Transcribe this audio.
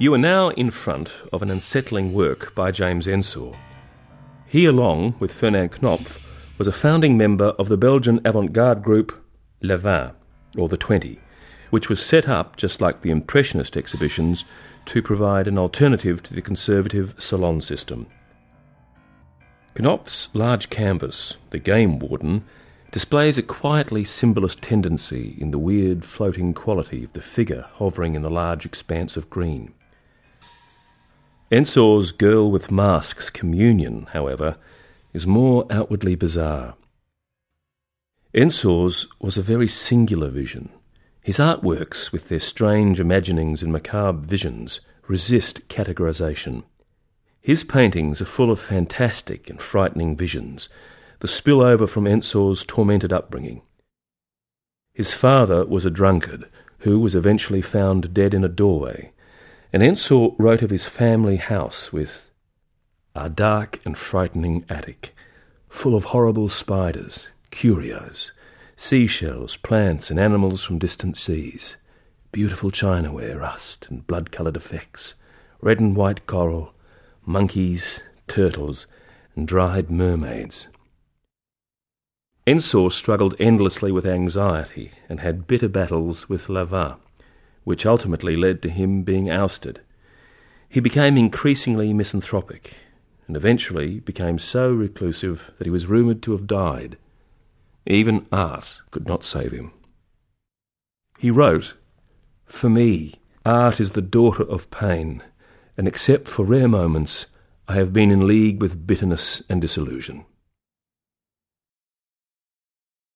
You are now in front of an unsettling work by James Ensor. He, along with Fernand Khnopff, was a founding member of the Belgian avant garde group Le Vingt, or the Twenty, which was set up, just like the Impressionist exhibitions, to provide an alternative to the conservative salon system. Khnopff's large canvas, The Game Warden, displays a quietly symbolist tendency in the weird floating quality of the figure hovering in the large expanse of green. Ensor's Girl with Masks communion, however, is more outwardly bizarre. Ensor's was a very singular vision. His artworks, with their strange imaginings and macabre visions, resist categorization. His paintings are full of fantastic and frightening visions, the spillover from Ensor's tormented upbringing. His father was a drunkard who was eventually found dead in a doorway, and Ensor wrote of his family house with a dark and frightening attic, full of horrible spiders, curios, seashells, plants, and animals from distant seas, beautiful chinaware, rust, and blood coloured effects, red and white coral, monkeys, turtles, and dried mermaids. Ensor struggled endlessly with anxiety and had bitter battles with Vingt, which ultimately led to him being ousted. He became increasingly misanthropic and eventually became so reclusive that he was rumoured to have died. Even art could not save him. He wrote, For me, art is the daughter of pain and except for rare moments, I have been in league with bitterness and disillusion.